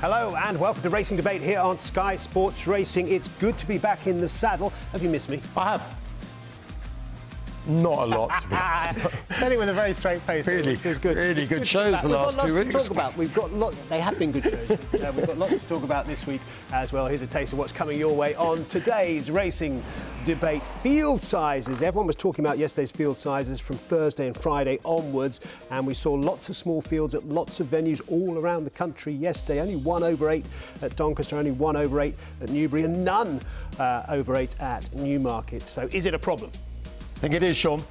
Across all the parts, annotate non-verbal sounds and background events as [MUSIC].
Hello and welcome to Racing Debate here on Sky Sports Racing. It's good to be back in the saddle. Have you missed me? I have. Not a lot, to be [LAUGHS] honest. Said it with a very straight face. Really, It was good. really It's good to be shows back. the We've got last lots two to weeks. talk about. We've got lot. They have been good shows. uh, we've got lots to talk about this week as well. Here's a taste of what's coming your way on today's Racing Debate. Field sizes. Everyone was talking about yesterday's field sizes from Thursday and Friday onwards, and we saw lots of small fields at lots of venues all around the country yesterday. Only one over eight at Doncaster, only one over eight at Newbury, and none uh, over eight at Newmarket. So, is it a problem? I think it is, Sean.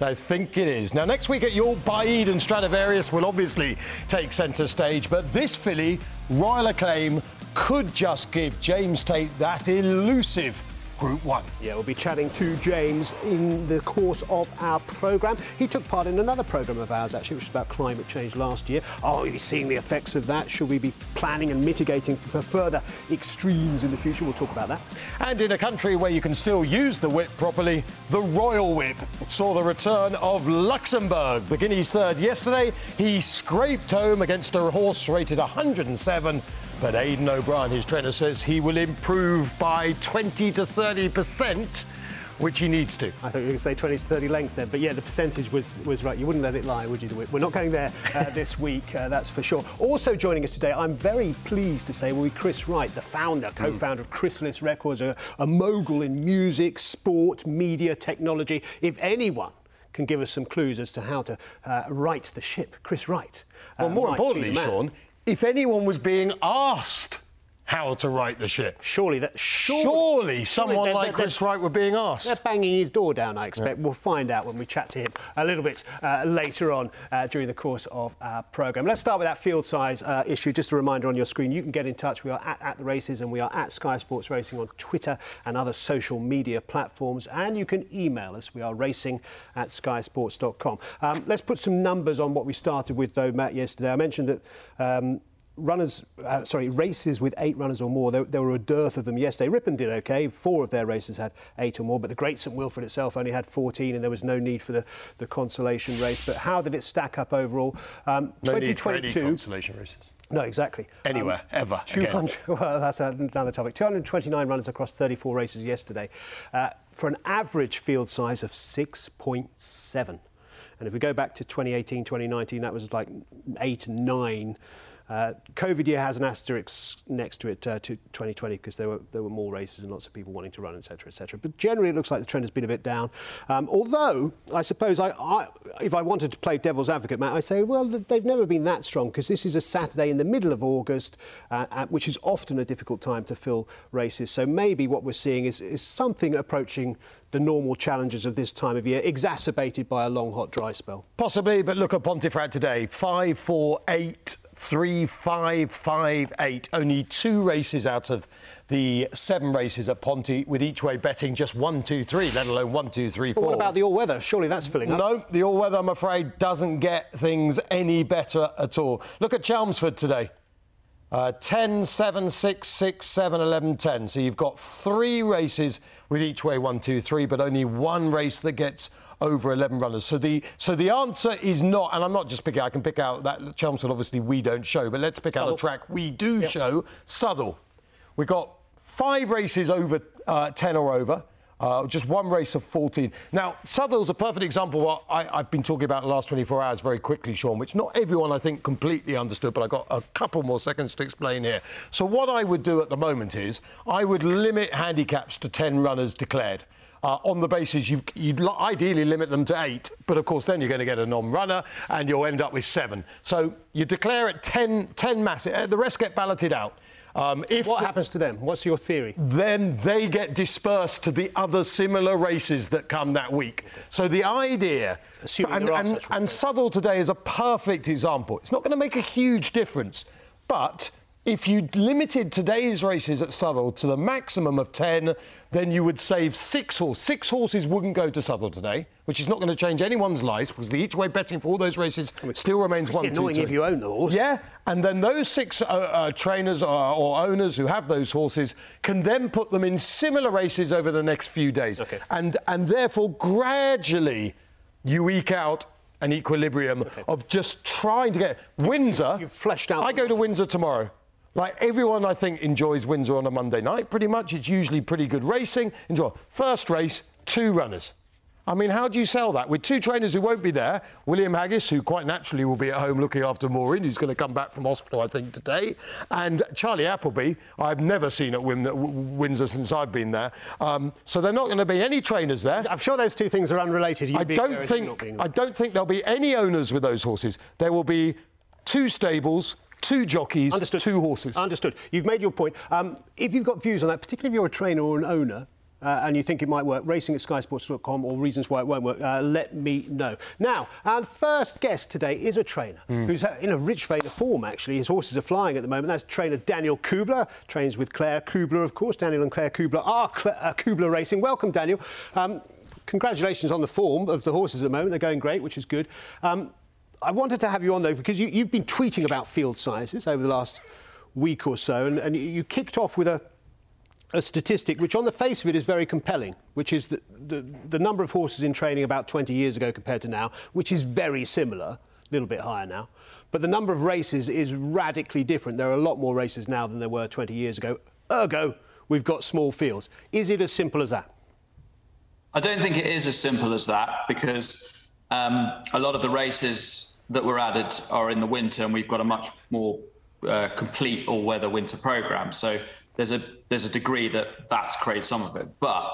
I think it is. Now, next week at York, Baaeed and Stradivarius will obviously take centre stage, but this filly, Royal Aclaim, could just give James Tate that elusive Group 1. Yeah, we'll be chatting to James in the course of our programme. He took part in another programme of ours, actually, which was about climate change last year. Oh, Are we seeing the effects of that? Should we be planning and mitigating for further extremes in the future? We'll talk about that. And in a country where you can still use the whip properly, the Royal Whip saw the return of Luxembourg. The Guinea's third yesterday. He scraped home against a horse rated 107. But Aidan O'Brien, his trainer, says he will improve by 20 to 30 percent, which he needs to. I thought you were going to say 20 to 30 lengths there, but yeah, the percentage was, was right. You wouldn't let it lie, would you? We're not going there uh, [LAUGHS] this week, uh, that's for sure. Also joining us today, I'm very pleased to say, will be Chris Wright, the founder, co-founder of Chrysalis Records, a, a mogul in music, sport, media, technology. If anyone can give us some clues as to how to uh, right the ship, Chris Wright. uh, Well, more importantly. Sean, if anyone was being asked how to right the ship, Surely that. Surely, surely someone they're- like they're- Chris Wright were being asked. They're banging his door down, I expect. We'll find out when we chat to him a little bit uh, later on uh, during the course of our programme. Let's start with that field size uh, issue. Just a reminder on your screen, you can get in touch. We are at, at the races and we are at Sky Sports Racing on Twitter and other social media platforms. And you can email us. We are racing at skysports.com. Um, let's put some numbers on what we started with, though, Matt, yesterday. I mentioned that. Um, runners, uh, sorry, races with eight runners or more. There, there were a dearth of them yesterday. Ripon did okay. Four of their races had eight or more, but the Great St Wilfrid itself only had 14, and there was no need for the, the consolation race. But how did it stack up overall? Um, no need for any 2022. consolation races. No, exactly. Anywhere, ever, again. 200, [LAUGHS] well, that's another topic. 229 runners across 34 races yesterday uh, for an average field size of 6.7. And if we go back to 2018, 2019, that was like eight and nine. Uh, COVID year has an asterisk next to it uh, to 2020 because there were there were more races and lots of people wanting to run, etc., etc. But generally, it looks like the trend has been a bit down. Um, although I suppose I, I, if I wanted to play devil's advocate, Matt, I say well they've never been that strong because this is a Saturday in the middle of August, uh, which is often a difficult time to fill races. So maybe what we're seeing is, is something approaching the normal challenges of this time of year, exacerbated by a long, hot, dry spell. Possibly, but look at Pontefract today. Five, four, eight, three, five, five, eight. Only two races out of the seven races at Ponty, with each way betting just one, two, three, let alone one, two, three, four. But what about the all-weather? Surely that's filling up. No, the all weather, I'm afraid, doesn't get things any better at all. Look at Chelmsford today. Uh, 10, 7, 6, 6, 7, 11, 10. So you've got three races with each way 1, 2, 3, but only one race that gets over 11 runners. So the so the answer is not, and I'm not just picking, I can pick out that Chelmsford obviously we don't show, but let's pick out a track we do show, Southwell. We've got five races over uh, 10 or over. Uh, just one race of 14. Now, Southwell's a perfect example of what I, I've been talking about the last 24 hours very quickly, Sean, which not everyone, I think, completely understood, but I've got a couple more seconds to explain here. So, what I would do at the moment is I would limit handicaps to 10 runners declared. Uh, on the basis you've, you'd ideally limit them to eight, but of course then you're going to get a non-runner and you'll end up with seven. So you declare it 10, 10 massive, uh, the rest get balloted out. Um, if What the- happens to them? What's your theory? then they get dispersed to the other similar races that come that week. So the idea, Assuming and, and, and. Southwell today is a perfect example. It's not going to make a huge difference, but if you limited today's races at Southwell to the maximum of 10, then you would save six horses. Six horses wouldn't go to Southwell today, which is not going to change anyone's lives because the each way betting for all those races still remains one, It's two, annoying if you own the horse. Yeah, and then those six uh, uh, trainers or, or owners who have those horses can then put them in similar races over the next few days, Okay. and and therefore gradually you eke out an equilibrium of just trying to get Windsor. You've fleshed out I go to Windsor tomorrow. Like everyone, I think, enjoys Windsor on a Monday night pretty much. It's usually pretty good racing. Enjoy. First race, two runners. I mean, how do you sell that? With two trainers who won't be there, William Haggas, who quite naturally will be at home looking after Maureen, who's going to come back from hospital, I think, today, and Charlie Appleby, I've never seen at Windsor since I've been there. Um, so they're not going to be any trainers there. I'm sure those two things are unrelated. I don't think I don't think there'll be any owners with those horses. There will be two stables, two jockeys, Understood. two horses. Understood. You've made your point. Um, if you've got views on that, particularly if you're a trainer or an owner, uh, and you think it might work, racing at skysports.com or reasons why it won't work, uh, let me know. Now, our first guest today is a trainer mm. who's in a rich vein of form, actually. His horses are flying at the moment. That's trainer Daniel Kubler, trains with Claire Kubler, of course. Daniel and Claire Kubler are uh, Kubler Racing. Welcome, Daniel. Um, congratulations on the form of the horses at the moment. They're going great, which is good. Um, I wanted to have you on, though, because you, have been tweeting about field sizes over the last week or so, and, and you kicked off with a a statistic which, on the face of it, is very compelling, which is the, the, the, number of horses in training about 20 years ago compared to now, which is very similar, a little bit higher now. But the number of races is radically different. There are a lot more races now than there were 20 years ago. Ergo, we've got small fields. Is it as simple as that? I don't think it is as simple as that because um, a lot of the races that were added are in the winter, and we've got a much more uh, complete all-weather winter program. So there's a there's a degree that that's created some of it. But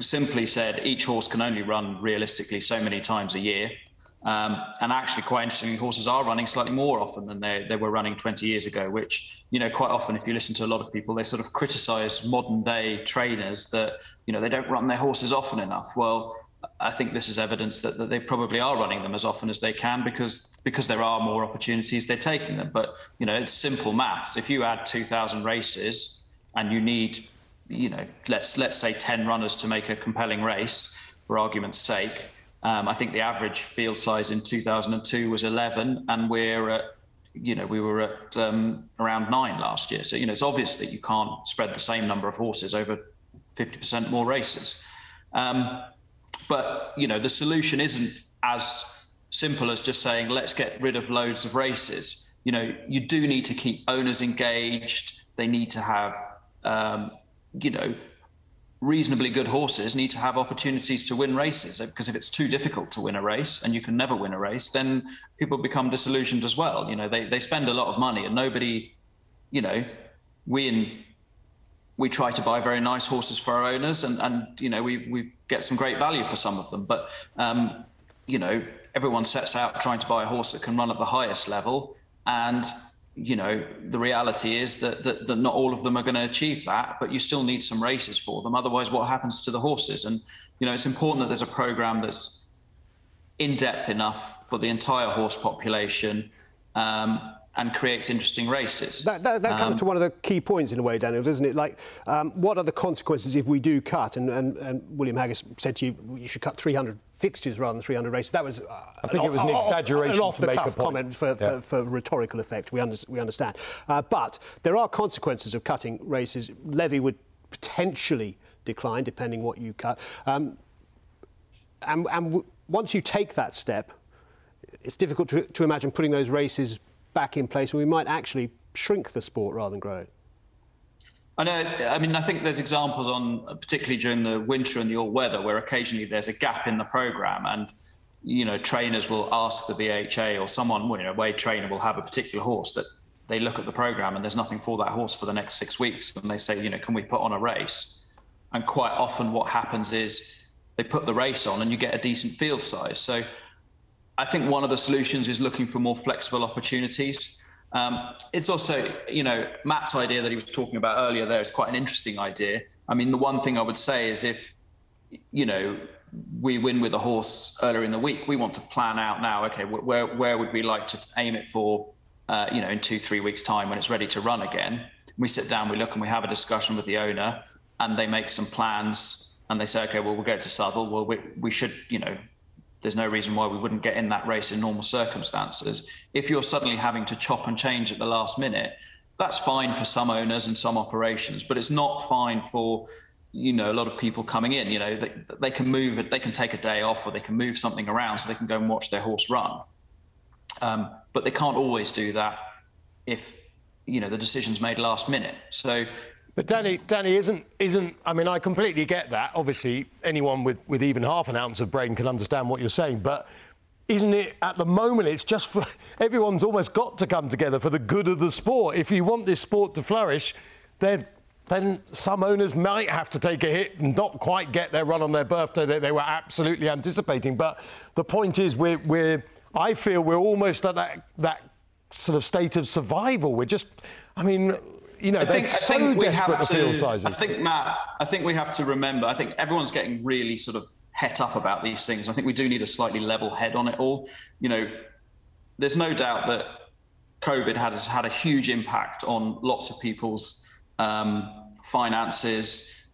simply said, each horse can only run realistically so many times a year. Um, and actually, quite interestingly, horses are running slightly more often than they, they were running 20 years ago, which, you know, quite often, if you listen to a lot of people, they sort of criticize modern day trainers that, you know, they don't run their horses often enough. Well, I think this is evidence that, that they probably are running them as often as they can because because there are more opportunities, they're taking them. But, you know, it's simple maths. If you add 2,000 races, and you need, you know, let's let's say 10 runners to make a compelling race, for argument's sake. Um, I think the average field size in 2002 was 11, and we're at, you know, we were at um, around nine last year. So you know, it's obvious that you can't spread the same number of horses over 50% more races. Um, but you know, the solution isn't as simple as just saying let's get rid of loads of races. You know, you do need to keep owners engaged. They need to have um, you know, reasonably good horses need to have opportunities to win races because if it's too difficult to win a race and you can never win a race then people become disillusioned as well you know they, they spend a lot of money and nobody you know we in we try to buy very nice horses for our owners and and you know we we get some great value for some of them but um, you know everyone sets out trying to buy a horse that can run at the highest level and you know, the reality is that, that, that not all of them are going to achieve that, but you still need some races for them. Otherwise, what happens to the horses? And, you know, it's important that there's a program that's in depth enough for the entire horse population. Um, and creates interesting races. That, that, that um, comes to one of the key points in a way, Daniel, doesn't it? Like, um, what are the consequences if we do cut? And, and, and William Haggas said to you, you should cut 300 fixtures rather than 300 races. That was, uh, I think it was an exaggeration an off the cuff comment for, yeah. for, for, rhetorical effect. We, under, we understand, uh, but there are consequences of cutting races. Levy would potentially decline depending what you cut, um, and, and w- once you take that step, it's difficult to, to imagine putting those races back in place, and we might actually shrink the sport rather than grow it. I know. I mean, I think there's examples on, particularly during the winter and the all weather, where occasionally there's a gap in the program, and you know, trainers will ask the BHA or someone, you know, a way trainer will have a particular horse that they look at the program and there's nothing for that horse for the next six weeks, and they say, you know, can we put on a race? And quite often, what happens is they put the race on, and you get a decent field size. So, I think one of the solutions is looking for more flexible opportunities. Um, it's also, you know, Matt's idea that he was talking about earlier there is quite an interesting idea. I mean, the one thing I would say is if, you know, we win with a horse earlier in the week, we want to plan out now, okay, where, where would we like to aim it for, uh, you know, in two, three weeks' time when it's ready to run again? We sit down, we look, and we have a discussion with the owner, and they make some plans, and they say, okay, well, we'll go to Southwell. Well, we, we should, you know, there's no reason why we wouldn't get in that race in normal circumstances. If you're suddenly having to chop and change at the last minute, that's fine for some owners and some operations, but it's not fine for you know a lot of people coming in. You know they, they can move it, they can take a day off, or they can move something around so they can go and watch their horse run. Um, but they can't always do that if you know, the decisions made last minute. So. But Danny, Danny isn't isn't. I mean, I completely get that. Obviously, anyone with, with even half an ounce of brain can understand what you're saying. But isn't it at the moment? It's just for [LAUGHS] everyone's almost got to come together for the good of the sport. If you want this sport to flourish, then then some owners might have to take a hit and not quite get their run on their birthday that they were absolutely anticipating. But the point is, we're, we're I feel we're almost at that that sort of state of survival. We're just, I mean, you know, I think, so I think desperate the field sizes. I think Matt, I think we have to remember. I think everyone's getting really sort of het up about these things. I think we do need a slightly level head on it all. You know, there's no doubt that COVID has had a huge impact on lots of people's um, finances.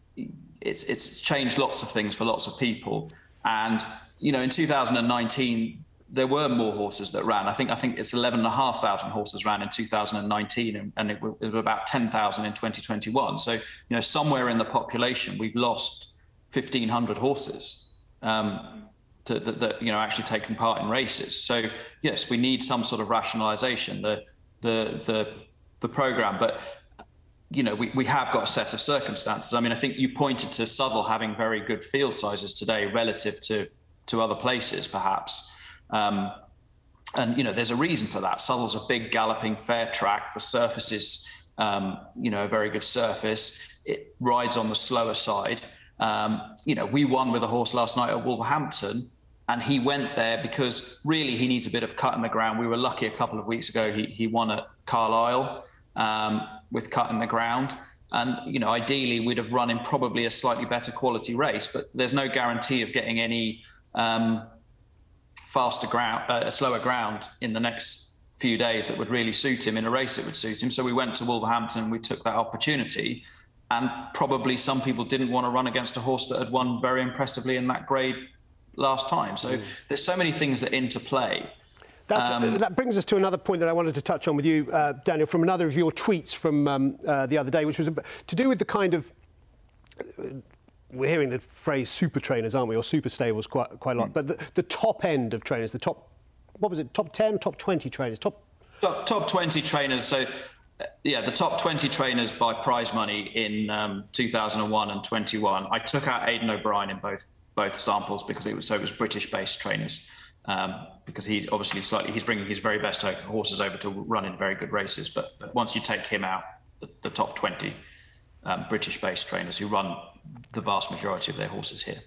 It's, it's changed lots of things for lots of people. And, you know, in 2019, there were more horses that ran. I think I think it's 11,500 horses ran in 2019, and, and it, was about 10,000 in 2021. So you know, somewhere in the population, we've lost 1,500 horses um, to, that, that, you know actually taking part in races. So yes, we need some sort of rationalisation the the the the program, but you know, we, we have got a set of circumstances. I mean, I think you pointed to Southwell having very good field sizes today relative to to other places, perhaps. Um, and you know, there's a reason for that. Southwell's a big galloping fair track. The surface is, um, you know, a very good surface. It rides on the slower side. Um, you know, we won with a horse last night at Wolverhampton, and he went there because really he needs a bit of cut in the ground. We were lucky a couple of weeks ago. He he won at Carlisle um, with cut in the ground. And you know, ideally, we'd have run in probably a slightly better quality race, but there's no guarantee of getting any um, faster ground, uh, slower ground in the next few days that would really suit him in a race that would suit him. So we went to Wolverhampton, we took that opportunity. And probably some people didn't want to run against a horse that had won very impressively in that grade last time. So mm. there's so many things that interplay. Um, that brings us to another point that I wanted to touch on with you, uh, Daniel, from another of your tweets from um, uh, the other day, which was to do with the kind of we're hearing the phrase super trainers, aren't we, or super stables quite quite a lot. Mm. But the, the top end of trainers, the top, what was it, top ten, top twenty trainers, top top, top twenty trainers. So. Uh, yeah, the top 20 trainers by prize money in um, 2001 and 21. I took out Aidan O'Brien in both both samples because it was so it was British-based trainers. Um, because he's obviously slightly he's bringing his very best horses over to run in very good races. But, but once you take him out, the, the top 20 um, British-based trainers who run the vast majority of their horses here.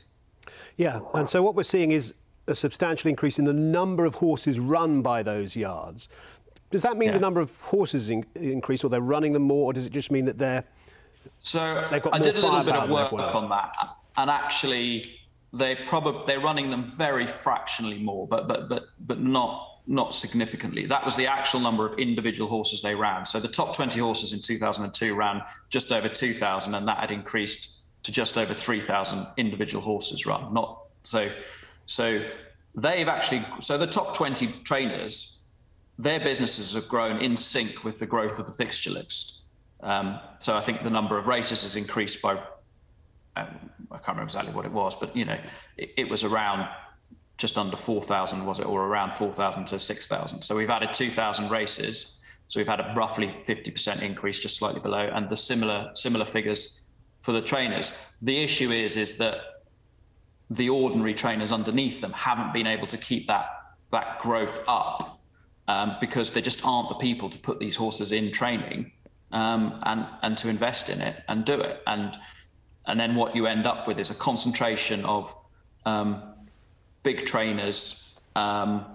Yeah, and so what we're seeing is a substantial increase in the number of horses run by those yards. Does that mean yeah. the number of horses in, increase, or they're running them more, or does it just mean that they're so they've got I did a little bit of work on that, and actually, they probably they're running them very fractionally more, but but but but not not significantly. That was the actual number of individual horses they ran. So the top 20 horses in 2002 ran just over 2,000, and that had increased to just over 3,000 individual horses run. Not so. So they've actually. So the top 20 trainers, their businesses have grown in sync with the growth of the fixture list. Um, so I think the number of races has increased by. Um, I can't remember exactly what it was, but you know, it, it was around just under 4,000, was it, or around 4,000 to 6,000. So we've added 2,000 races. So we've had a roughly 50% increase, just slightly below, and the similar similar figures for the trainers. The issue is is that the ordinary trainers underneath them haven't been able to keep that that growth up um, because there just aren't the people to put these horses in training um, and and to invest in it and do it. And and then what you end up with is a concentration of um, big trainers um,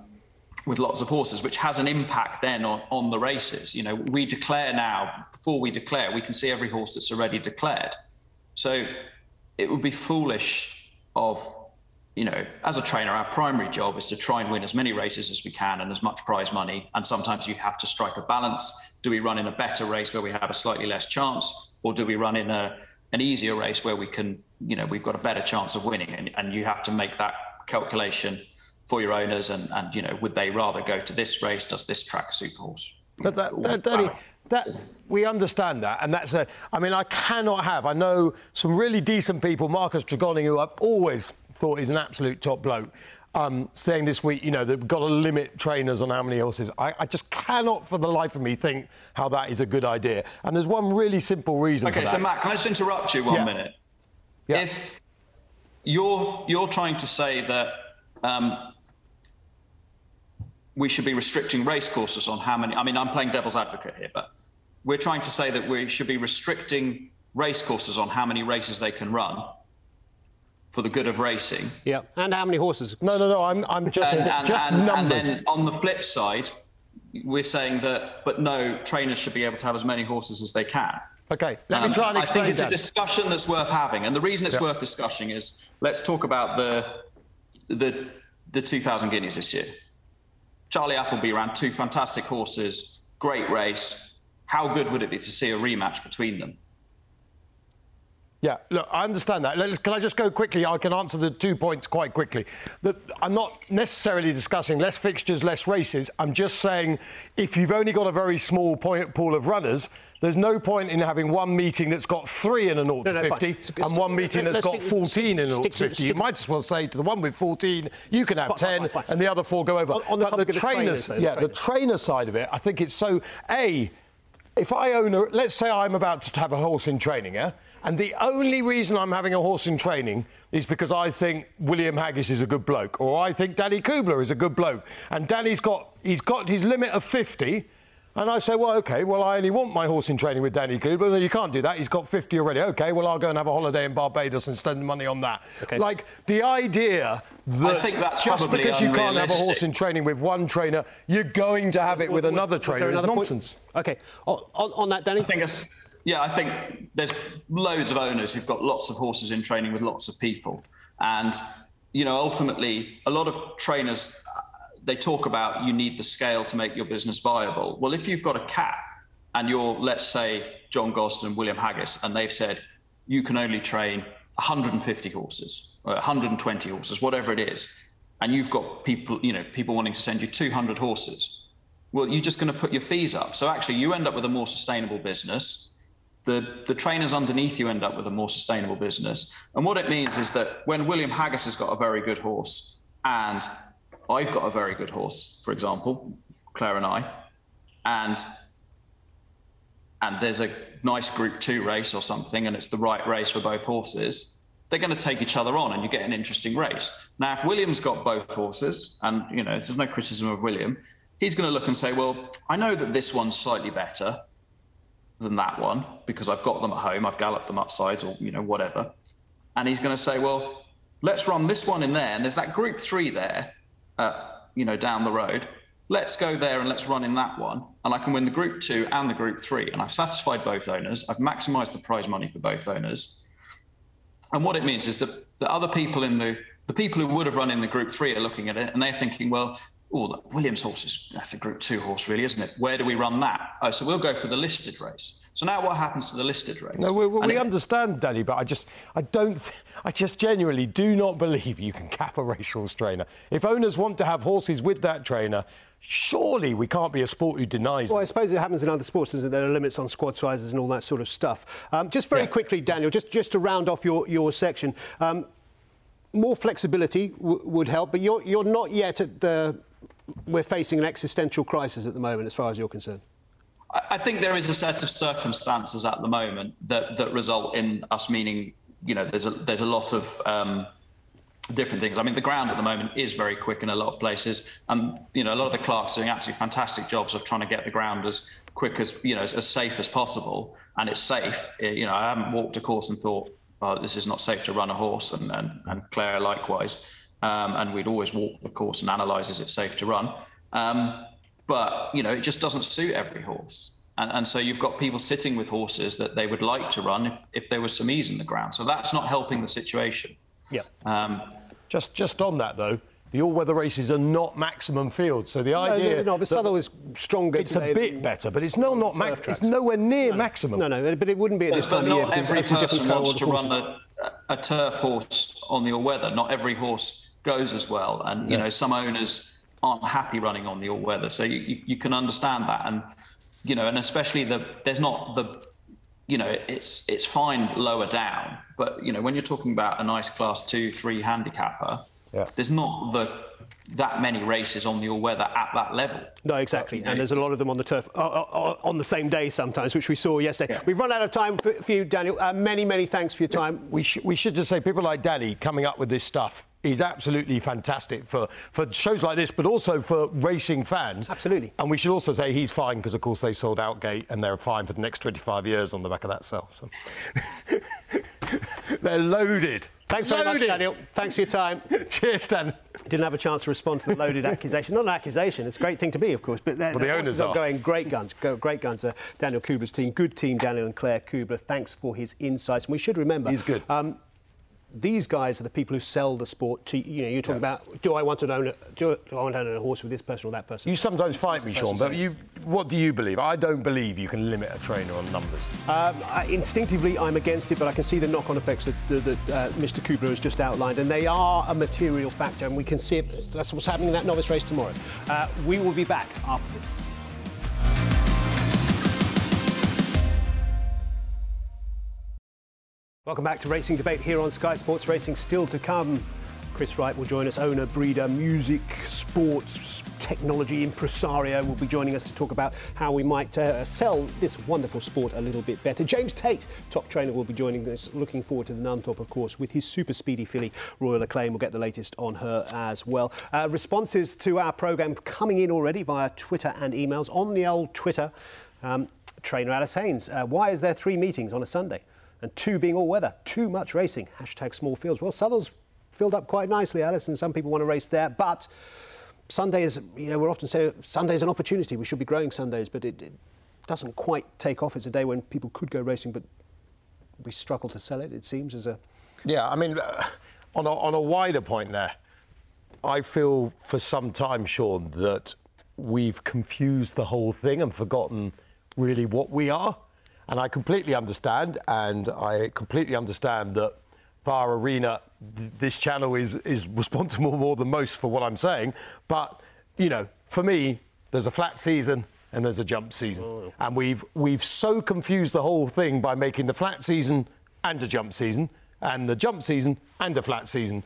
with lots of horses, which has an impact then on, on the races. You know, we declare now, before we declare, we can see every horse that's already declared. So it would be foolish of, you know, as a trainer, our primary job is to try and win as many races as we can and as much prize money. And sometimes you have to strike a balance. Do we run in a better race where we have a slightly less chance? Or do we run in a, an easier race where we can, you know, we've got a better chance of winning? And, and you have to make that calculation for your owners and, and you know would they rather go to this race does this track suit horse but that, that, Danny, that we understand that, and that's a. I mean, I cannot have. I know some really decent people, Marcus Tregoning, who I've always thought is an absolute top bloke. um, saying this week, you know, that we've got to limit trainers on how many horses. I, I, just cannot, for the life of me, think how that is a good idea. And there's one really simple reason. Okay, so Matt, can I just interrupt you one yeah. minute? Yeah. If you're you're trying to say that um, we should be restricting racecourses on how many. I mean, I'm playing devil's advocate here, but we're trying to say that we should be restricting racecourses on how many races they can run for the good of racing. Yeah, and how many horses? No, no, no. I'm, I'm just and, and, just and, numbers. And then on the flip side, we're saying that, but no, trainers should be able to have as many horses as they can. Okay, let um, me try and explain. I think it's that. a discussion that's worth having, and the reason it's yeah. worth discussing is let's talk about the the the 2,000 guineas this year. Charlie Appleby ran two fantastic horses, great race. How good would it be to see a rematch between them? Yeah, look, I understand that. Let's, can I just go quickly? I can answer the two points quite quickly. The, I'm not necessarily discussing less fixtures, less races. I'm just saying if you've only got a very small point, pool of runners, there's no point in having one meeting that's got three in a 0 no, 50 no, and one meeting that's got 14 in a 0 50. You might as well say to the one with 14, you can have 10, fine, fine. and the other four go over. On, on the, but the trainers, trainers, yeah, the, the trainer side of it, I think it's so. A, if I own a, let's say I'm about to have a horse in training, yeah and the only reason I'm having a horse in training is because I think William Haggas is a good bloke, or I think Danny Kubler is a good bloke. And Danny's got he's got his limit of 50. And I say, well, okay, well, I only want my horse in training with Danny Kubler. No, you can't do that. He's got 50 already. Okay, well, I'll go and have a holiday in Barbados and spend the money on that. Okay. Like, the idea that just because you can't have a horse in training with one trainer, you're going to have it with another trainer is nonsense. Point? Okay, on, on, that, Danny? I think it's yeah, I think there's loads of owners who've got lots of horses in training with lots of people. And, you know, ultimately, a lot of trainers, they talk about you need the scale to make your business viable. Well, if you've got a cap and you're, let's say, John Gosden, William Haggas, and they've said you can only train 150 horses, or 120 horses, whatever it is, and you've got people, you know, people wanting to send you 200 horses, well, you're just going to put your fees up. So actually, you end up with a more sustainable business the, the trainers underneath you end up with a more sustainable business. And what it means is that when William Haggas has got a very good horse and I've got a very good horse, for example, Claire and I, and and there's a nice group two race or something, and it's the right race for both horses, they're going to take each other on and you get an interesting race. Now, if William's got both horses, and you know, there's no criticism of William, he's going to look and say, Well, I know that this one's slightly better than that one because I've got them at home, I've galloped them upsides or you know whatever. And he's going to say, well, let's run this one in there, and there's that group three there, uh, you know, down the road. Let's go there and let's run in that one, and I can win the group two and the group three, and I've satisfied both owners. I've maximised the prize money for both owners. And what it means is that the other people in the the people who would have run in the group three are looking at it and they're thinking, well, oh, the Williams horse is that's a Group Two horse, really, isn't it? Where do we run that? Oh, so we'll go for the listed race. So now, what happens to the listed race? No, we, we it, understand, Danny, but I just, I don't, [LAUGHS] I just genuinely do not believe you can cap a racehorse trainer. If owners want to have horses with that trainer, surely we can't be a sport who denies. Well, them. I suppose it happens in other sports, and there are limits on squad sizes and all that sort of stuff. Um, just very yeah. quickly, Daniel, just just to round off your your section. Um, more flexibility would help, but you're, you're not yet at the we're facing an existential crisis at the moment, as far as you're concerned? I think there is a set of circumstances at the moment that, that result in us meaning, you know, there's a, there's a lot of um, different things. I mean, the ground at the moment is very quick in a lot of places. And, you know, a lot of the clerks are doing absolutely fantastic jobs of trying to get the ground as quick as, you know, as, as safe as possible. And it's safe. It, you know, I haven't walked a course and thought, oh, this is not safe to run a horse. And, and, and Claire likewise um, and we'd always walk the course and analyse is it safe to run. Um, but you know, it just doesn't suit every horse. And, and, so you've got people sitting with horses that they would like to run if, if there was some ease in the ground. So that's not helping the situation. Yeah. Um, just just on that though, the all-weather races are not maximum fields. So the idea, no, no, but Southwell is stronger. It's a bit better, but it's no, not max. It's nowhere near no. maximum. No, no, but it wouldn't be at this but time of year. Not every person wants to run a, a turf horse on the all-weather. Not every horse goes as well. And you know, some owners aren't happy running on the all weather, so you, you, you can understand that. And you know, and especially the there's not the you know it's it's fine lower down, but you know when you're talking about a nice class two three handicapper, Yeah. There's not the that many races on the all weather at that level. No, exactly. And there's a lot of them on the turf uh, uh, on the same day sometimes, which we saw yesterday. Yeah. We've run out of time for, for you, Daniel. Uh, many, many thanks for your time. We, sh- we should just say people like Danny coming up with this stuff is absolutely fantastic for, for shows like this, but also for racing fans. Absolutely. And we should also say he's fine because, of course, they sold out Gate and they're fine for the next 25 years on the back of that sell. So. [LAUGHS] they're loaded. Thanks very much, Daniel. Thanks for your time. [LAUGHS] Cheers, Dan. Didn't have a chance to respond to the loaded accusation. Not an accusation. It's a great thing to be, of course. But Well, the owners are. going great guns. Go, great guns. Uh, Daniel Kubler's team. Good team, Daniel and Claire Kubler. Thanks for his insights. And we should remember. He's good. Um, these guys are the people who sell the sport to you know you're talking about do I want to own a, do, do I want to own a horse with this person or that person You sometimes fight me, Sean, but you, what do you believe? I don't believe you can limit a trainer on numbers. Um, I- instinctively, I'm against it, but I can see the knock-on effects that, that, that uh, Mr. Kubler has just outlined, and they are a material factor, and we can see it. That's what's happening in that novice race tomorrow. Uh, we will be back after this. Welcome back to Racing Debate here on Sky Sports Racing. Still to come, Chris Wright will join us, owner, breeder, music, sports, technology, impresario, will be joining us to talk about how we might uh, sell this wonderful sport a little bit better. James Tate, top trainer, will be joining us. Looking forward to the Nunthorpe, of course, with his super speedy filly, Royal Aclaim. We'll get the latest on her as well. Uh, responses to our programme coming in already via Twitter and emails. On the old Twitter, um, trainer Alice Haynes, uh, why is there three meetings on a Sunday? And two being all weather. Too much racing. Hashtag small fields. Well, Southwell's filled up quite nicely, Alice, and some people want to race there. But Sunday is, you know, we're often say Sunday's an opportunity. We should be growing Sundays, but it, it doesn't quite take off. It's a day when people could go racing, but we struggle to sell it, it seems, as a. Yeah, I mean, uh, on a, on a wider point there, I feel for some time, Sean, that we've confused the whole thing and forgotten really what we are. And I completely understand, and I completely understand that Far Arena, th- this channel is, is responsible more than most for what I'm saying. But, you know, for me, there's a flat season and there's a jump season. Oh. And we've, we've so confused the whole thing by making the flat season and a jump season, and the jump season and a flat season.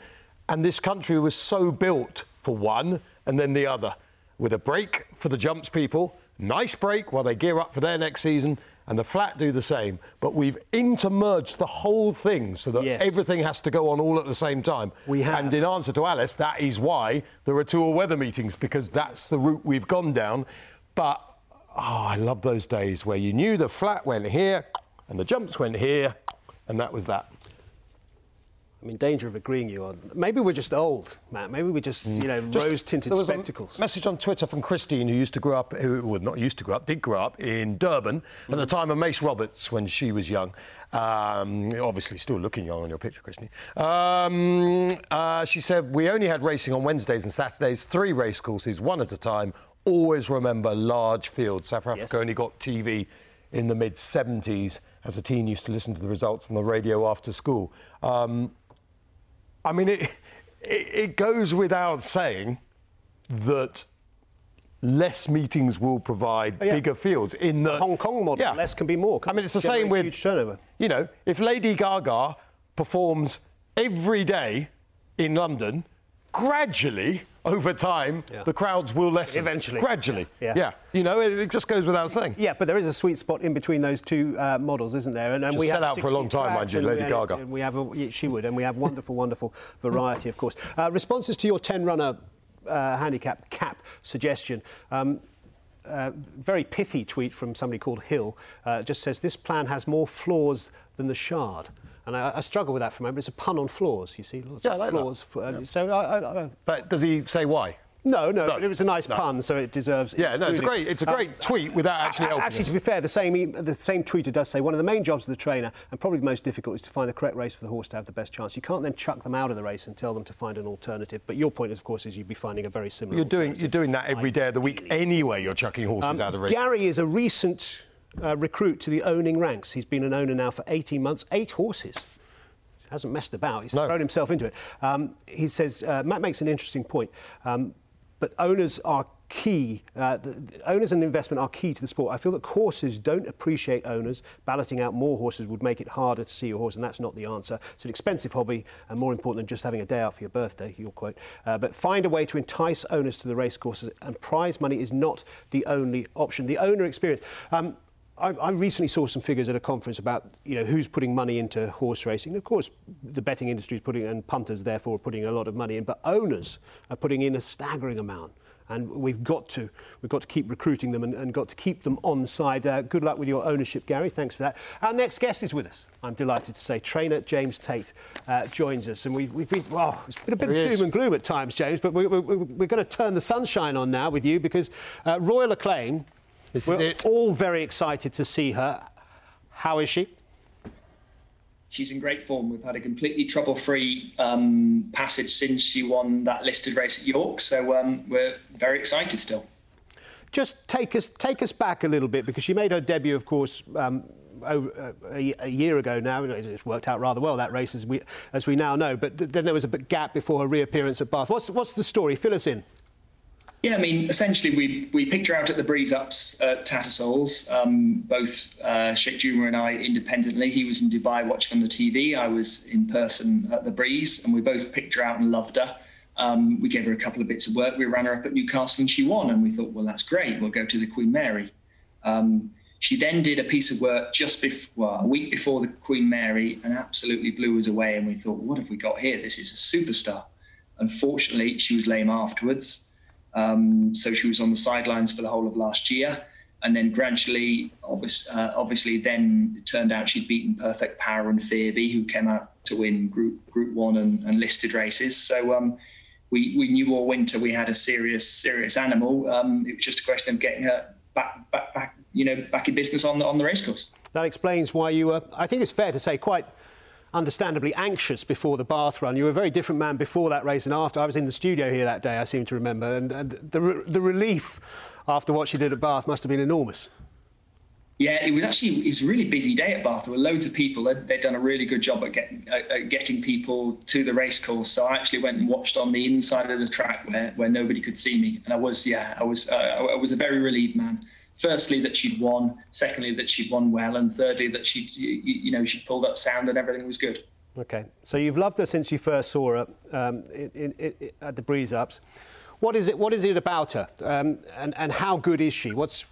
And this country was so built for one and then the other, with a break for the jumps people, nice break while they gear up for their next season, and the flat do the same. But we've intermerged the whole thing so that Yes. everything has to go on all at the same time. We have. And in answer to Alice, that is why there are two all-weather meetings because that's the route we've gone down. But oh, I love those days where you knew the flat went here and the jumps went here, and that was that. I'm in danger of agreeing you on. Maybe we're just old, Matt. Maybe we're just, you know, Mm. Just- rose-tinted spectacles. Message on Twitter from Christine, who used to grow up, who well, not used to grow up, did grow up in Durban at the time of Muis Roberts when she was young. Um, obviously, still looking young on your picture, Christine. Um, uh, she said, We only had racing on Wednesdays and Saturdays, three race courses, one at a time. Always remember large fields. South Africa Yes. only got TV in the mid 70s. As a teen, used to listen to the results on the radio after school. Um, I mean, it, it, it goes without saying that less meetings will provide Oh, yeah. bigger fields. In the, Hong Kong model. Less can be more. I mean, it's the same with huge turnover. You know, if Lady Gaga performs every day in London, gradually over time, Yeah. the crowds will lessen. Eventually. gradually. Yeah. Yeah. You know, it, it just goes without saying. Yeah, but there is a sweet spot in between those two uh, models, isn't there? And, and we set have out for a long time, mind tracks you, Lady we- Gaga. and We have a, yeah, she would, and we have wonderful, wonderful [LAUGHS] variety, of course. Uh, responses to your 10-runner uh, handicap cap suggestion. Um, uh, very pithy tweet from somebody called Hill. Uh, just says this plan has more flaws than the Shard. And I, I struggle with that for a moment. It's a pun on flaws, you see. Lots Yeah, I like that. flaws. For, uh, So I, I, I, But does he say why? no, no, No. but it was a nice No. pun, so it deserves. Yeah, no, it's a great, it's a great tweet without actually helping. Actually, us. to be fair, the same the same tweeter does say one of the main jobs of the trainer, and probably the most difficult, is to find the correct race for the horse to have the best chance. You can't then chuck them out of the race and tell them to find an alternative. But your point, is, of course, is you'd be finding a very similar. You're doing, you're doing that every day of the week anyway. You're chucking horses out of the race. Gary is a recent uh, recruit to the owning ranks. He's been an owner now for 18 months, eight horses. He Hasn't messed about. He's No. thrown himself into it. Um, he says uh, Matt makes an interesting point. Um, but owners are key. Uh, the, the owners and investment are key to the sport. I feel that courses don't appreciate owners. Balloting out more horses would make it harder to see your horse, and that's not the answer. It's an expensive hobby, and more important than just having a day out for your birthday, your quote. Uh, but find a way to entice owners to the race courses, and prize money is not the only option. The owner experience. Um, I, I, recently saw some figures at a conference about you know who's putting money into horse racing. Of course, the betting industry is putting and punters therefore are putting a lot of money in, but owners are putting in a staggering amount and we've got to we've got to keep recruiting them and, and got to keep them on side. Uh, good luck with your ownership, Gary. Thanks for that. Our next guest is with us. I'm delighted to say trainer James Tate uh, joins us, and we've, we've been well, it's been a bit there of doom and gloom at times, James, but we, we, we're going to turn the sunshine on now with you because uh, Royal Aclaim. This we're is it. all very excited to see her. How is she? she's in great form. We've had a completely trouble-free um, passage since she won that listed race at York, so um, we're very excited still. Just take us take us back a little bit because she made her debut, of course. Um, over, uh, a, a, year ago now, it's worked out rather well that race as we as we now know. But th- then there was a gap before her reappearance at Bath. What's what's the story? Fill us in. Yeah, I mean, essentially, we we picked her out at the Breeze Ups at Tattersalls, um, both uh, Sheikh Juma and I independently. He was in Dubai watching on the TV. I was in person at the Breeze, and we both picked her out and loved her. Um, we gave her a couple of bits of work. We ran her up at Newcastle, and she won. And we thought, well, that's great. We'll go to the Queen Mary. Um, she then did a piece of work just before, well, a week before the Queen Mary, and absolutely blew us away. And we thought, what have we got here? This is a superstar. Unfortunately, she was lame afterwards. Um, so she was on the sidelines for the whole of last year. And then gradually, uh, obviously, then it turned out she'd beaten Perfect Power and Fearby, who came out to win Group Group One and, and listed races. So um, we, we knew all winter we had a serious serious animal. Um, it was just a question of getting her back back back you know back in business on the on the racecourse. That explains why you were. I think it's fair to say quite understandably anxious before the Bath run. You were a very different man before that race and after. I was in the studio here that day, I seem to remember, and, and the, the relief after what she did at Bath must have been enormous. Yeah, it was actually it was a really busy day at Bath. There were loads of people. They'd, they'd done a really good job at getting at getting people to the racecourse. So I actually went and watched on the inside of the track where, where nobody could see me, and I was yeah I was uh, I was a very relieved man firstly that she'd won, secondly that she'd won well, and thirdly that she'd you, you know she'd pulled up sound and everything was good. Okay, so you've loved her since you first saw her um, in, in, in, at the Breeze Ups. What is it? What is it about her, um, and and how good is she? What's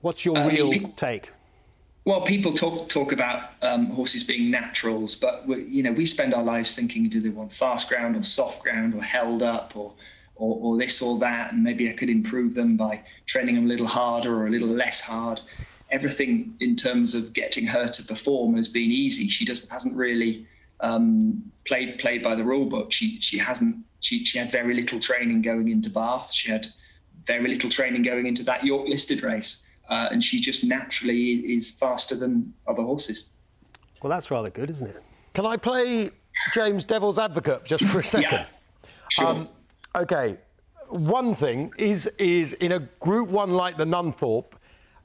what's your uh, real people, take? Well, people talk talk about um, horses being naturals, but we, you know we spend our lives thinking: do they want fast ground or soft ground or held up or or, or this or that, and maybe I could improve them by training them a little harder or a little less hard. Everything in terms of getting her to perform has been easy. She just hasn't really um, played played by the rule book. She she hasn't. She she had very little training going into Bath. She had very little training going into that York listed race, uh, and she just naturally is faster than other horses. Well, that's rather good, isn't it? Can I play James Devil's Advocate just for a second? yeah, sure. Um, Okay, one thing is is in a Group One like the Nunthorpe,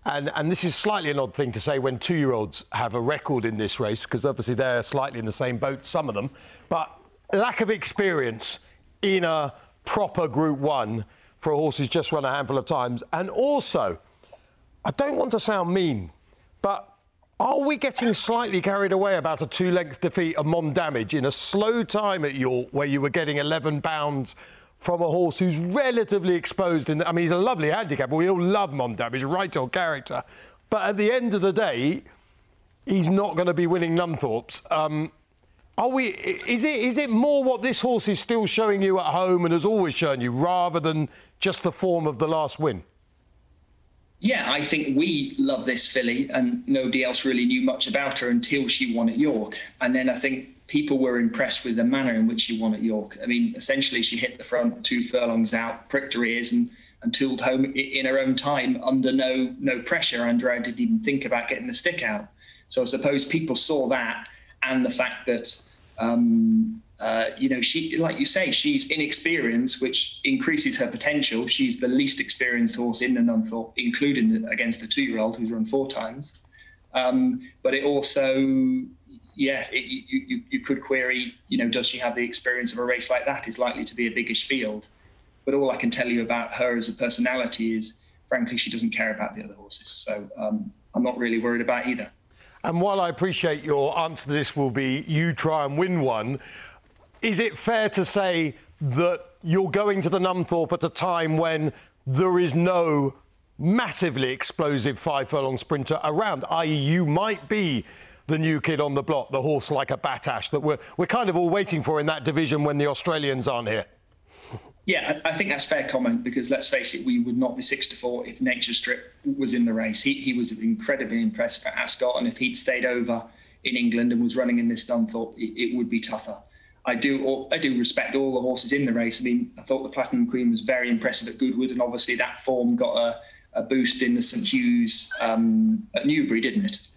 and and this is slightly an odd thing to say when two-year-olds have a record in this race because obviously they're slightly in the same boat, some of them, but lack of experience in a proper Group One for a horse who's just run a handful of times, and also, I don't want to sound mean, but. Are we getting slightly carried away about a two length defeat of Mondammej in a slow time at York where you were getting 11 pounds from a horse who's relatively exposed. In, I mean, he's a lovely handicap. We all love Mondab. He's a right on character. But at the end of the day, he's not going to be winning Nunthorpe's. Um, are we? Is it? Is it more what this horse is still showing you at home and has always shown you, rather than just the form of the last win? Yeah, I think we love this filly, and nobody else really knew much about her until she won at York. And then I think people were impressed with the manner in which she won at York. I mean, essentially, she hit the front two furlongs out, pricked her ears, and and tooled home in her own time under no no pressure. Andrea didn't even think about getting the stick out. So I suppose people saw that and the fact that um, uh, you know she, like you say, she's inexperienced, which increases her potential. She's the least experienced horse in the Nunthorpe, including against a two-year-old who's run four times. Um, but it also yeah, it, you, you, you could query, you know, does she have the experience of a race like that? Is likely to be a biggish field. But all I can tell you about her as a personality is, frankly, she doesn't care about the other horses. So um, I'm not really worried about either. And while I appreciate your answer to this will be you try and win one, is it fair to say that you're going to the Nunthorpe at a time when there is no massively explosive five furlong sprinter around, i.e., you might be the new kid on the block, the horse like a Battaash that we're, we're kind of all waiting for in that division when the Australians aren't here? Yeah, I, think that's fair comment because let's face it, we would not be six to four if Nature Strip was in the race. He, he was incredibly impressive at Ascot, and if he'd stayed over in England and was running in this Nunthorpe, it, it would be tougher. I do I do respect all the horses in the race. I mean, I thought the Platinum Queen was very impressive at Goodwood, and obviously that form got a, a boost in the St Hugh's um, at Newbury, didn't it?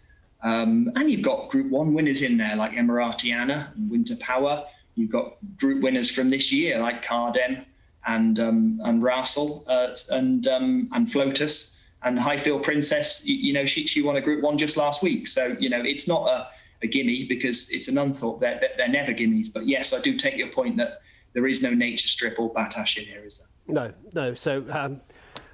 Um, and you've got Group One winners in there like Emaraaty Ana and Winter Power. You've got Group winners from this year like Cardem and um, and Russell uh, and um, and Flotus and Highfield Princess. You, you, know, she she won a Group One just last week. So you know, it's not a, a gimme because it's a Nunthorpe. They're, they're never gimmies. But yes, I do take your point that there is no nature strip or Battaash in here, is there? No, no. So um,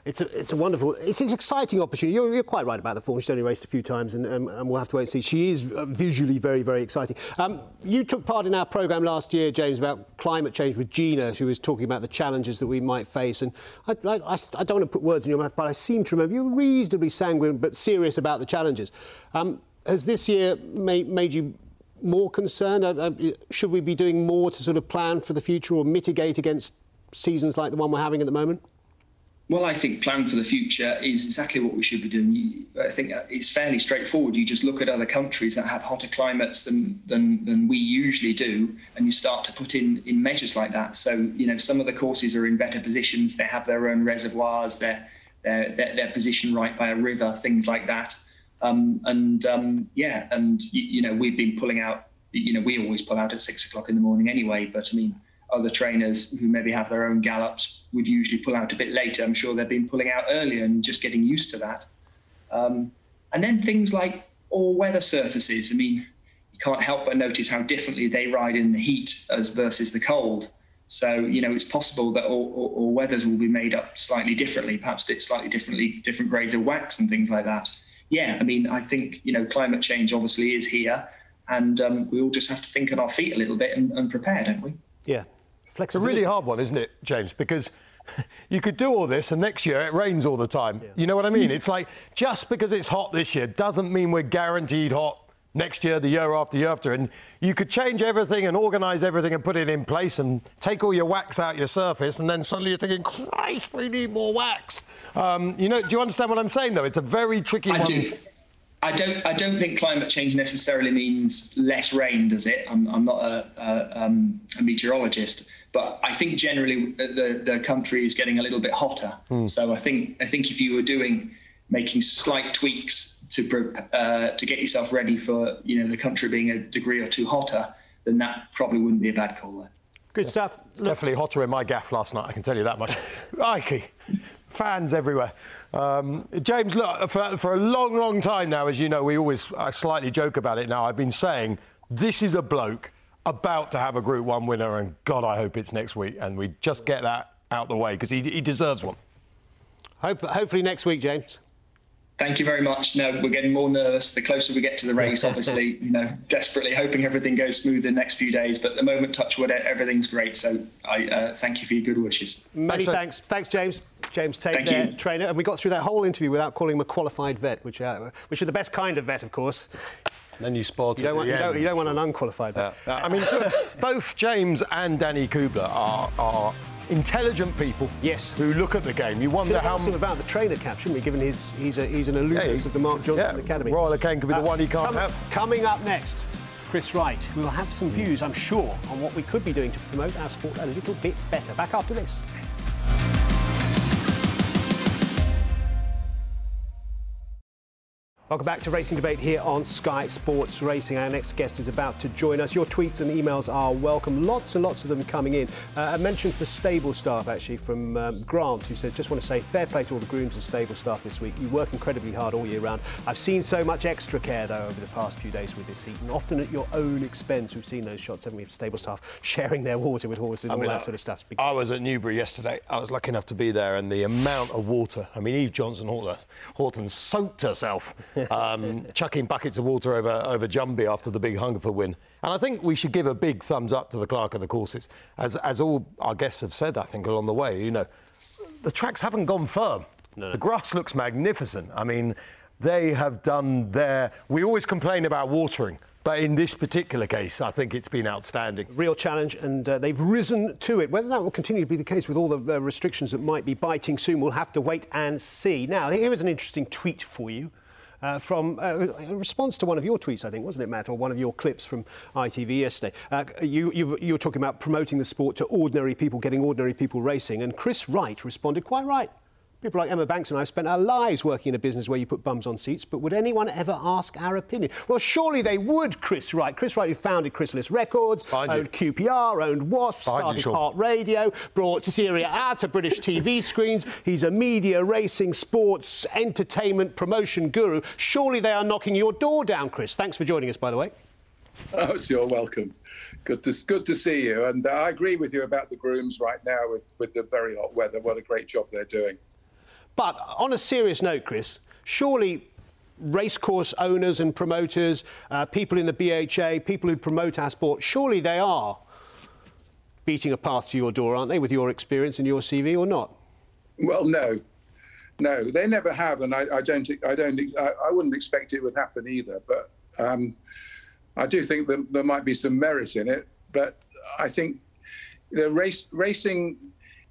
it's a, it's a wonderful, it's an exciting opportunity. You're, you're quite right about the form. She's only raced a few times, and, um, and we'll have to wait and see. She is uh, visually very, very exciting. Um, you took part in our programme last year, James, about climate change with Gina, who was talking about the challenges that we might face. And I, I, I don't want to put words in your mouth, but I seem to remember you were reasonably sanguine but serious about the challenges. Um, has this year made, made you more concerned? Uh, uh, should we be doing more to sort of plan for the future or mitigate against seasons like the one we're having at the moment? Well, I think plan for the future is exactly what we should be doing. I think it's fairly straightforward. You just look at other countries that have hotter climates than, than, than we usually do, and you start to put in, in measures like that. So, you know, some of the courses are in better positions. They have their own reservoirs. They're, they're, they're, they're positioned right by a river, things like that. Um, and um, yeah, and, you, you know, we've been pulling out, you know, we always pull out at six o'clock in the morning anyway, but I mean, other trainers who maybe have their own gallops would usually pull out a bit later. I'm sure they've been pulling out earlier and just getting used to that. Um, and then things like all weather surfaces. I mean, you can't help but notice how differently they ride in the heat as versus the cold. So you know, it's possible that all, all, all weathers will be made up slightly differently. Perhaps slightly differently, different grades of wax and things like that. Yeah, I mean, I think you know, climate change obviously is here, and um, we all just have to think on our feet a little bit and, and prepare, don't we? Yeah, it's a really hard one, isn't it, James? Because [LAUGHS] you could do all this and next year it rains all the time. Yeah. You know what I mean? It's like just because it's hot this year doesn't mean we're guaranteed hot next year, the year after, the year after. And you could change everything and organise everything and put it in place and take all your wax out your surface, and then suddenly you're thinking, Christ, we need more wax. Um, you know, do you understand what I'm saying, though? It's a very tricky I one. Do. I don't. I don't think climate change necessarily means less rain, does it? I'm, I'm not a, a, um, a meteorologist, but I think generally the, the country is getting a little bit hotter. Mm. So I think I think if you were doing making slight tweaks to uh, to get yourself ready for you know the country being a degree or two hotter, then that probably wouldn't be a bad call there. Good stuff. Look. Definitely hotter in my gaff last night. I can tell you that much. [LAUGHS] Ike, fans everywhere. Um, James, look for, for a long, long time now, as you know, we always I slightly joke about it. Now I've been saying this is a bloke about to have a Group 1 winner, and God, I hope it's next week, and we just get that out the way because he, he deserves one. Hope, hopefully next week, James. Thank you very much. No, we're getting more nervous the closer we get to the race. [LAUGHS] Obviously, you know, desperately hoping everything goes smooth the next few days. But the moment, touch wood, everything's great. So I uh, thank you for your good wishes. Many thanks, thanks, James. James Tate, thank there, trainer, and we got through that whole interview without calling him a qualified vet, which, uh, which are the best kind of vet, of course. Then you spoiled you don't, want, you, don't, you don't, want, an unqualified. Yeah. Uh, I mean, [LAUGHS] both James and Danny Kubler are, are intelligent people. Yes. Who look at the game. You wonder how. Asked him about the trainer cap, shouldn't we? Given his he's a, he's an alumnus yeah, he, of the Mark Johnston yeah, Academy. Royal Aclaim could be uh, the one he can't have. Coming up next. Chris Wright, who will have some views, I'm sure, on what we could be doing to promote our sport a little bit better. Back after this. Welcome back to Racing Debate here on Sky Sports Racing. Our next guest is about to join us. Your tweets and emails are welcome. Lots and lots of them coming in. Uh, a mention for stable staff, actually, from um, Grant, who says, just want to say fair play to all the grooms and stable staff this week. You work incredibly hard all year round. I've seen so much extra care, though, over the past few days with this heat, and often at your own expense. We've seen those shots, haven't we, of stable staff sharing their water with horses and I all that I, sort of stuff. I was at Newbury yesterday. I was lucky enough to be there, and the amount of water. I mean, Eve Johnson Houghton soaked herself. Um, chucking buckets of water over, over Jumby after the big Hungerford win. And I think we should give a big thumbs up to the clerk of the courses. As, as all our guests have said, I think, along the way, you know, the tracks haven't gone firm. No. The grass looks magnificent. I mean, they have done their. We always complain about watering. But in this particular case, I think it's been outstanding. Real challenge, and uh, they've risen to it. Whether that will continue to be the case with all the uh, restrictions that might be biting soon, we'll have to wait and see. Now, here is an interesting tweet for you uh, from uh, a response to one of your tweets, I think, wasn't it, Matt, or one of your clips from ITV yesterday. Uh, you, you, you were talking about promoting the sport to ordinary people, getting ordinary people racing, and Chris Wright responded quite right. People like Emma Banks and I have spent our lives working in a business where you put bums on seats, but would anyone ever ask our opinion? Well, surely they would, Chris Wright. Chris Wright, who founded Chrysalis Records, Find owned you. QPR, owned Wasp, Find started you, Heart Radio, brought Syria out to British TV [LAUGHS] screens. He's a media, racing, sports, entertainment promotion guru. Surely they are knocking your door down, Chris. Thanks for joining us, by the way. Oh, so you're welcome. Good to good to see you. And uh, I agree with you about the grooms right now with, with the very hot weather. What a great job they're doing. But on a serious note, Chris, surely racecourse owners and promoters, uh, people in the BHA, people who promote our sport, surely they are beating a path to your door, aren't they, with your experience and your CV, or not? Well, no, no, they never have, and I, I don't, I don't, I, I, wouldn't expect it would happen either. But um, I do think that there might be some merit in it. But I think know, race, racing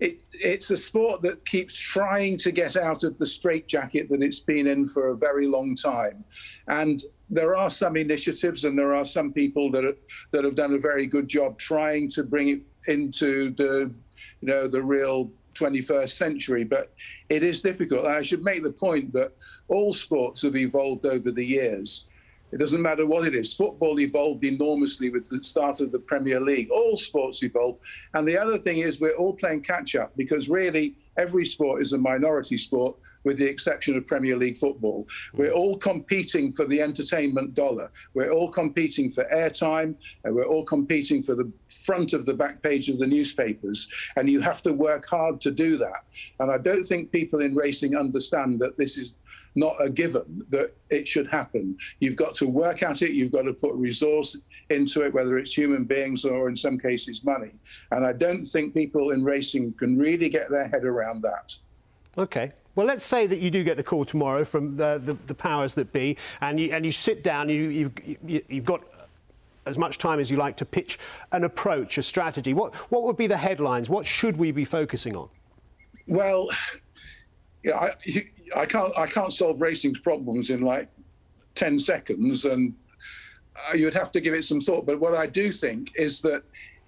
it, it's a sport that keeps trying to get out of the straitjacket that it's been in for a very long time. And there are some initiatives and there are some people that, are, that have done a very good job trying to bring it into the, you know, the real 21st century, but it is difficult. I should make the point that all sports have evolved over the years. It doesn't matter what it is. Football evolved enormously with the start of the Premier League. All sports evolve. And the other thing is, we're all playing catch up because really every sport is a minority sport with the exception of Premier League football. We're all competing for the entertainment dollar. We're all competing for airtime and we're all competing for the front of the back page of the newspapers. And you have to work hard to do that. And I don't think people in racing understand that this is not a given that it should happen. You've got to work at it, you've got to put resource into it, whether it's human beings or in some cases money. And I don't think people in racing can really get their head around that. Okay. Well, let's say that you do get the call tomorrow from the, the, the powers that be, and you, and you sit down, you, you've, you, you've got as much time as you like to pitch an approach, a strategy. What, what would be the headlines? What should we be focusing on? Well, you know, I, I can't I can't solve racing's problems in like ten seconds, and uh, you'd have to give it some thought. But what I do think is that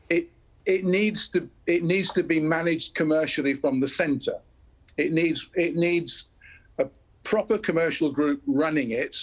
it it needs to it needs to be managed commercially from the centre. It needs it needs a proper commercial group running it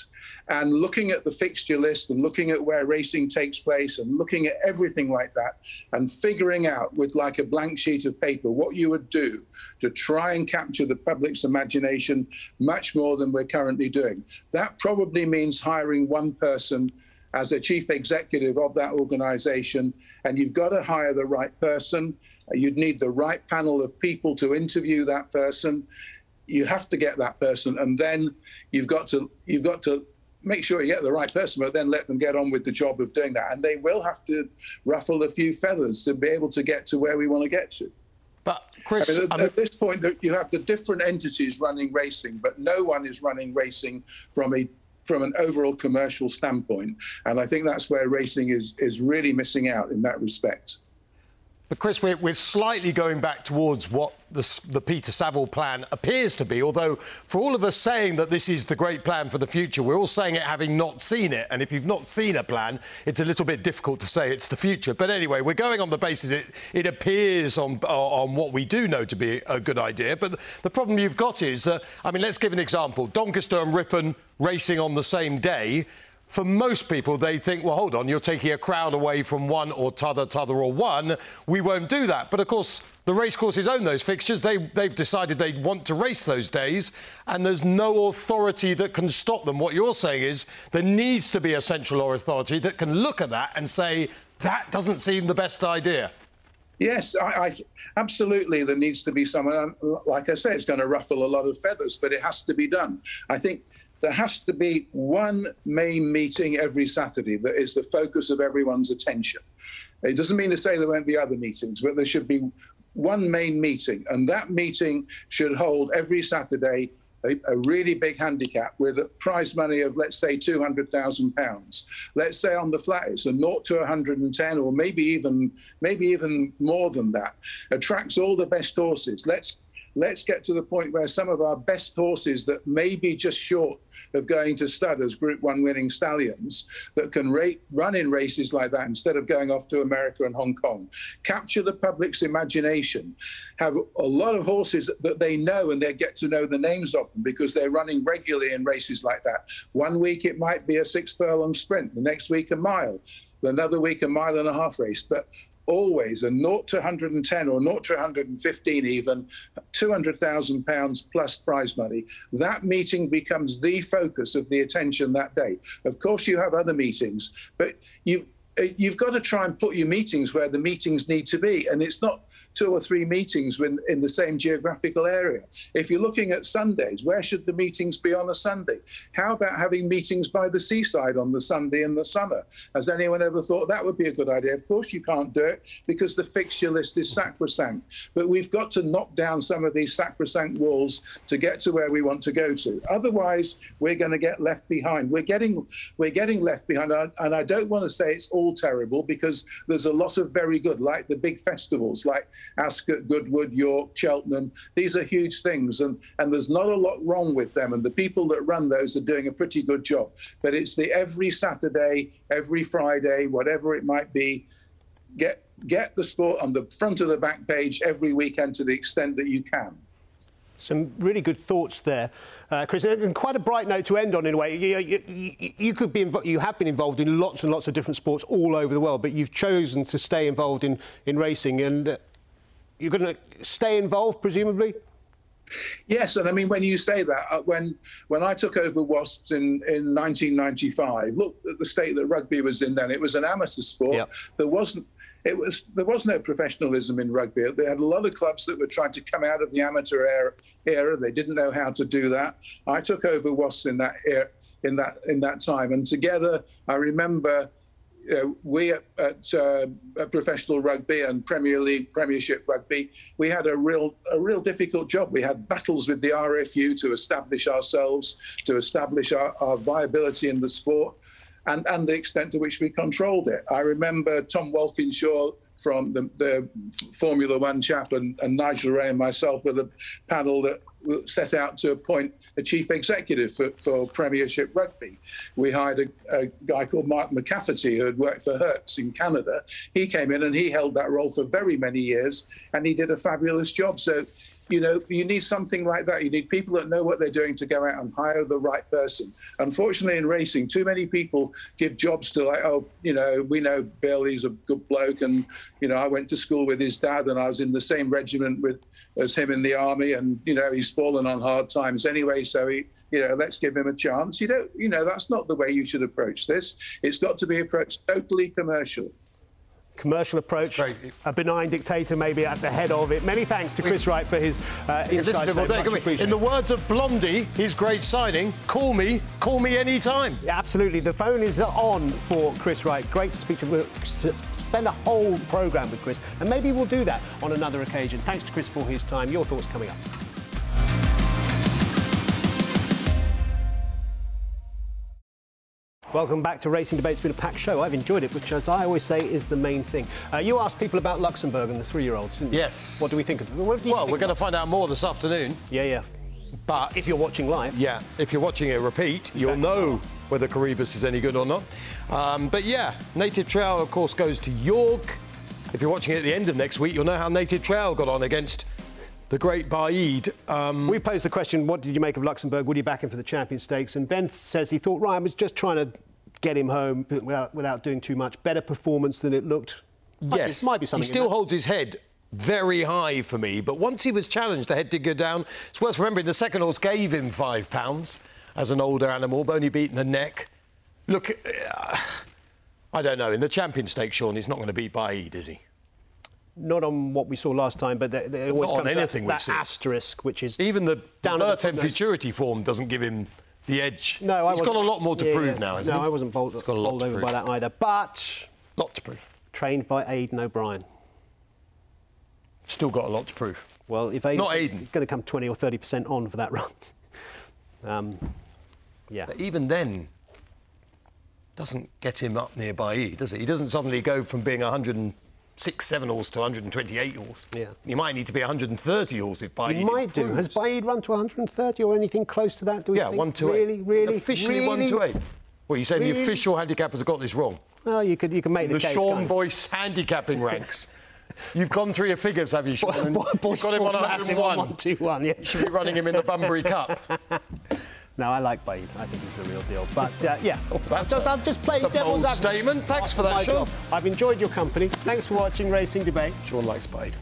and looking at the fixture list and looking at where racing takes place and looking at everything like that and figuring out with like a blank sheet of paper what you would do to try and capture the public's imagination much more than we're currently doing. That probably means hiring one person as a chief executive of that organization, and you've got to hire the right person. You'd need the right panel of people to interview that person. You have to get that person, and then you've got to you've got to make sure you get the right person, but then let them get on with the job of doing that. And they will have to ruffle a few feathers to be able to get to where we want to get to. But Chris, I mean, at, at, this point, you have the different entities running racing, but no one is running racing from a from an overall commercial standpoint. And I think that's where racing is is really missing out in that respect. But Chris, we're, we're slightly going back towards what the, the, Peter Savill plan appears to be. Although, for all of us saying that this is the great plan for the future, we're all saying it having not seen it. And if you've not seen a plan, it's a little bit difficult to say it's the future. But anyway, we're going on the basis it, it appears on on what we do know to be a good idea. But the problem you've got is, uh, I mean, let's give an example: Doncaster and Ripon racing on the same day for most people, they think, well, hold on, you're taking a crowd away from one or t'other, t'other or one. We won't do that. But of course, the racecourses own those fixtures. They, they've decided they want to race those days, and there's no authority that can stop them. What you're saying is there needs to be a central authority that can look at that and say, that doesn't seem the best idea. Yes, I, I, absolutely. There needs to be someone. Like I say, it's going to ruffle a lot of feathers, but it has to be done. I think there has to be one main meeting every Saturday that is the focus of everyone's attention. It doesn't mean to say there won't be other meetings, but there should be one main meeting, and that meeting should hold every Saturday a, a, really big handicap with a prize money of, let's say, £200,000. Let's say on the flat it's a 0 to 110 or maybe even maybe even more than that. Attracts all the best horses. Let's let's get to the point where some of our best horses that may be just short of going to stud as Group One winning stallions that can rate, run in races like that instead of going off to America and Hong Kong. Capture the public's imagination. Have a lot of horses that they know and they get to know the names of them because they're running regularly in races like that. One week it might be a six furlong sprint, the next week a mile another week a mile and a half race. But always a 0 to 110 or 0 to 115 even, 200,000 pounds plus prize money, that meeting becomes the focus of the attention that day. Of course, you have other meetings, but you've uh, you've got to try and put your meetings where the meetings need to be. And it's not two or three meetings in, the same geographical area. If you're looking at Sundays, where should the meetings be on a Sunday? How about having meetings by the seaside on the Sunday in the summer? Has anyone ever thought that would be a good idea? Of course, you can't do it because the fixture list is sacrosanct. But we've got to knock down some of these sacrosanct walls to get to where we want to go to. Otherwise, we're going to get left behind. We're getting we're getting left behind, and I don't want to say it's all terrible because there's a lot of very good, like the big festivals, like Ascot, Goodwood, York, Cheltenham. These are huge things, and, and there's not a lot wrong with them. And the people that run those are doing a pretty good job. But it's the every Saturday, every Friday, whatever it might be, get get the sport on the front of the back page every weekend to the extent that you can. Some really good thoughts there, uh, Chris, and quite a bright note to end on in a way. You, you, you could be invo- you have been involved in lots and lots of different sports all over the world, but you've chosen to stay involved in, in racing. And uh, you're going to stay involved, presumably? Yes, and I mean when you say that, uh, when when I took over Wasps in, in 1995, look at the state that rugby was in then. It was an amateur sport. Yep. There wasn't it was there was no professionalism in rugby. They had a lot of clubs that were trying to come out of the amateur era. era. They didn't know how to do that. I took over Wasps in that era, in that in that time, and together I remember you know, we at, at, uh, professional rugby and Premier League, Premiership rugby, we had a real a real difficult job. We had battles with the RFU to establish ourselves, to establish our, our viability in the sport, and and the extent to which we controlled it. I remember Tom Walkinshaw from the, the Formula One chap and, and Nigel Wray and myself were the panel that set out to appoint a chief executive for, for Premiership Rugby. We hired a, a, guy called Mark McCafferty who had worked for Hertz in Canada. He came in and he held that role for very many years and he did a fabulous job. So, you know, you need something like that. You need people that know what they're doing to go out and hire the right person. Unfortunately, in racing, too many people give jobs to like, oh, you know, we know Bill, he's a good bloke, and you know, I went to school with his dad, and I was in the same regiment with as him in the army, and you know he's fallen on hard times anyway. So he, you know, let's give him a chance. You don't, you know, that's not the way you should approach this. It's got to be approached totally commercial. Commercial approach, a benign dictator maybe at the head of it. Many thanks to Chris Wright for his uh, insights. In the words of Blondie, his great signing, call me, call me anytime. Yeah, absolutely. The phone is on for Chris Wright. Great to speak to spend a whole programme with Chris, and maybe we'll do that on another occasion. Thanks to Chris for his time. Your thoughts coming up. Welcome back to Racing Debate. It's been a packed show. I've enjoyed it, which, as I always say, is the main thing. Uh, you asked people about Luxembourg and the three-year-olds, didn't you? Yes. What do we think of them? What do you Well, we're going to find out more this afternoon. Yeah, yeah. But If you're watching live. yeah, if you're watching a repeat, you'll know whether Caribus is any good or not. Um, but yeah, Native Trail, of course, goes to York. If you're watching it at the end of next week, you'll know how Native Trail got on against the great Baaeed. Um, We posed the question, what did you make of Luxembourg? Would you back him for the Champions Stakes? And Ben says he thought Ryan was just trying to get him home without, without doing too much. Better performance than it looked. Might be- yes, might be something. He still holds his head very high for me, but once he was challenged, the head did go down. It's worth remembering the second horse gave him five pounds as an older animal, but only beaten the neck. Look, uh, I don't know. In the champion stakes, Sean, he's not going to beat Baaeed, is he? Not on what we saw last time, but there, there always Not on comes anything that, that asterisk, which is Even the Down at the Vertem. Futurity form doesn't give him the edge. No, I he's got a lot more to yeah, prove yeah. now, hasn't no, he? I wasn't bowled, He's got a lot bowled over prove. by that either. But Lot to prove. trained by Aidan O'Brien. Still got a lot to prove. Well, if Aidan Not is Aidan. going to come 20 or 30 percent on for that [LAUGHS] run, um, yeah. But even then, doesn't get him up near Baaeed, does it? He doesn't suddenly go from being 106, 7 horse to 128 horse. Yeah. You might need to be 130 horse if Baaeed He might do. Has Baaeed run to 130 or anything close to that? Do we Yeah, think? 128. Really, really, He's officially really? 128. Well, you saying Really? the official handicappers have got this wrong? Well, you could you can make the, The case. Sean? Boyce handicapping ranks. You've gone through your figures, have you, Sean? And Boy- you've Boyce got him on Ford massive on 101. 121, yeah. You should be running him in the Bunbury Cup. [LAUGHS] No, I like Baaeed. I think he's the real deal. But uh, yeah, that's I've, a- I've just played devil's advocate. statement. Thanks for that, Sean. I've enjoyed your company. Thanks for watching Racing Debate. Sean likes Baaeed.